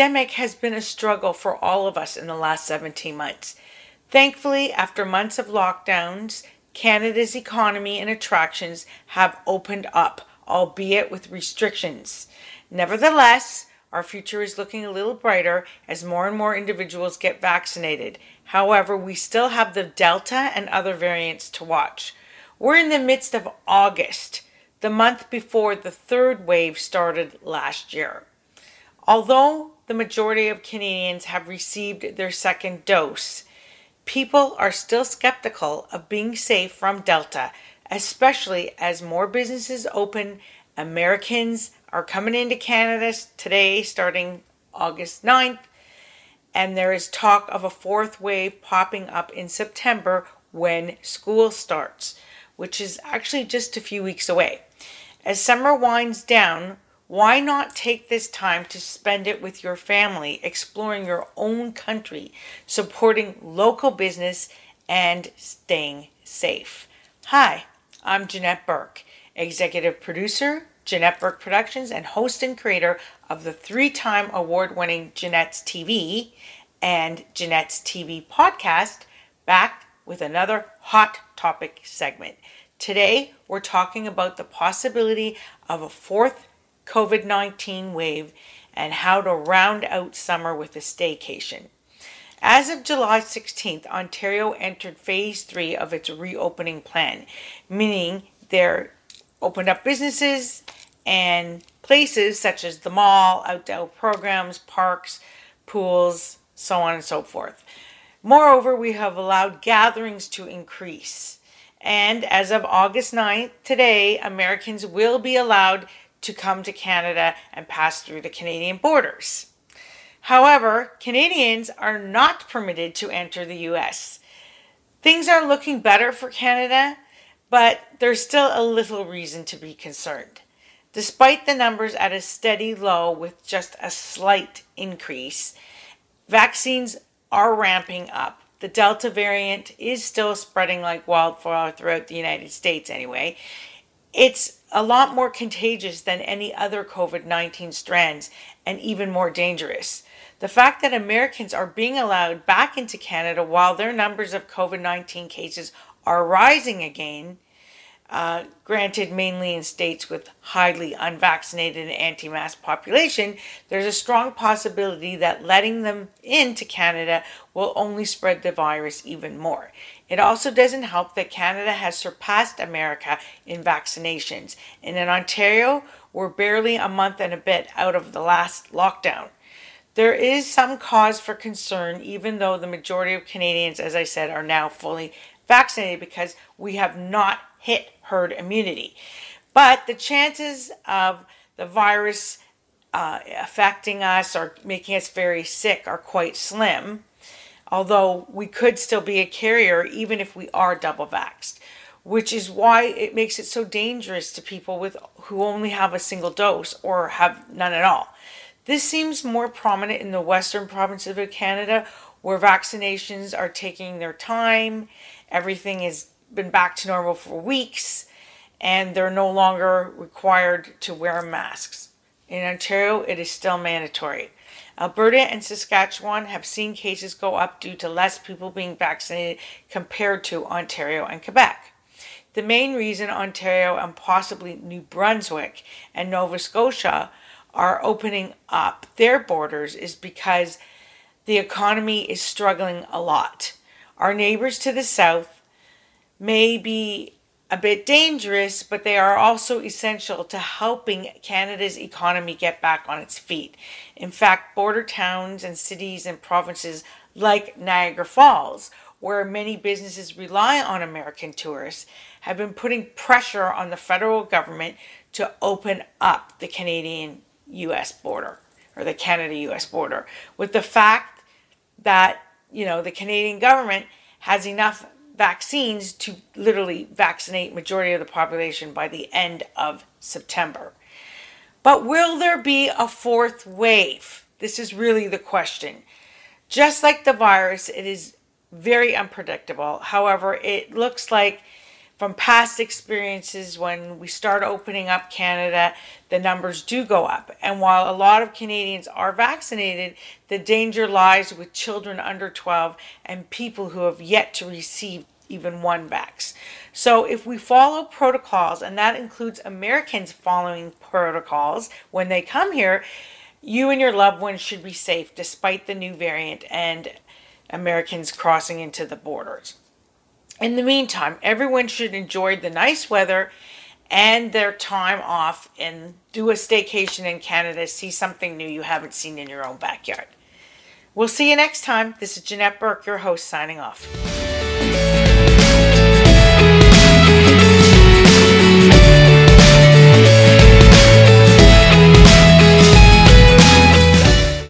pandemic has been a struggle for all of us in the last 17 months. Thankfully, after months of lockdowns, Canada's economy and attractions have opened up, albeit with restrictions. Nevertheless, our future is looking a little brighter as more and more individuals get vaccinated. However, we still have the Delta and other variants to watch. We're in the midst of August, the month before the third wave started last year. Although the majority of Canadians have received their second dose, people are still skeptical of being safe from Delta, especially as more businesses open. Americans are coming into Canada today, starting August 9th, and there is talk of a fourth wave popping up in September when school starts, which is actually just a few weeks away. As summer winds down, why not take this time to spend it with your family, exploring your own country, supporting local business, and staying safe? Hi, I'm Janette Burke, executive producer, Janette Burke Productions, and host and creator of the three time award winning Janette's TV and Janette's TV podcast, back with another hot topic segment. Today, we're talking about the possibility of a fourth COVID 19 wave and how to round out summer with a staycation. As of July 16th, Ontario entered phase three of its reopening plan, meaning they're opened up businesses and places such as the mall, outdoor programs, parks, pools, so on and so forth. Moreover, we have allowed gatherings to increase. And as of August 9th, today, Americans will be allowed to come to Canada and pass through the Canadian borders. However, Canadians are not permitted to enter the US. Things are looking better for Canada, but there's still a little reason to be concerned. Despite the numbers at a steady low with just a slight increase, vaccines are ramping up. The Delta variant is still spreading like wildfire throughout the United States, anyway. It's a lot more contagious than any other COVID 19 strands and even more dangerous. The fact that Americans are being allowed back into Canada while their numbers of COVID 19 cases are rising again, uh, granted mainly in states with highly unvaccinated and anti mask population, there's a strong possibility that letting them into Canada will only spread the virus even more. It also doesn't help that Canada has surpassed America in vaccinations. And in Ontario, we're barely a month and a bit out of the last lockdown. There is some cause for concern, even though the majority of Canadians, as I said, are now fully vaccinated because we have not hit herd immunity. But the chances of the virus uh, affecting us or making us very sick are quite slim although we could still be a carrier even if we are double vaxxed, which is why it makes it so dangerous to people with who only have a single dose or have none at all. This seems more prominent in the western provinces of Canada where vaccinations are taking their time, everything has been back to normal for weeks, and they're no longer required to wear masks. In Ontario, it is still mandatory. Alberta and Saskatchewan have seen cases go up due to less people being vaccinated compared to Ontario and Quebec. The main reason Ontario and possibly New Brunswick and Nova Scotia are opening up their borders is because the economy is struggling a lot. Our neighbors to the south may be a bit dangerous, but they are also essential to helping Canada's economy get back on its feet. In fact, border towns and cities and provinces like Niagara Falls, where many businesses rely on American tourists, have been putting pressure on the federal government to open up the Canadian US border or the Canada US border with the fact that, you know, the Canadian government has enough vaccines to literally vaccinate majority of the population by the end of September. But will there be a fourth wave? This is really the question. Just like the virus, it is very unpredictable. However, it looks like from past experiences, when we start opening up Canada, the numbers do go up. And while a lot of Canadians are vaccinated, the danger lies with children under 12 and people who have yet to receive even one vax. So if we follow protocols, and that includes Americans following protocols when they come here, you and your loved ones should be safe despite the new variant and Americans crossing into the borders. In the meantime, everyone should enjoy the nice weather and their time off and do a staycation in Canada, see something new you haven't seen in your own backyard. We'll see you next time. This is Janette Burke, your host, signing off.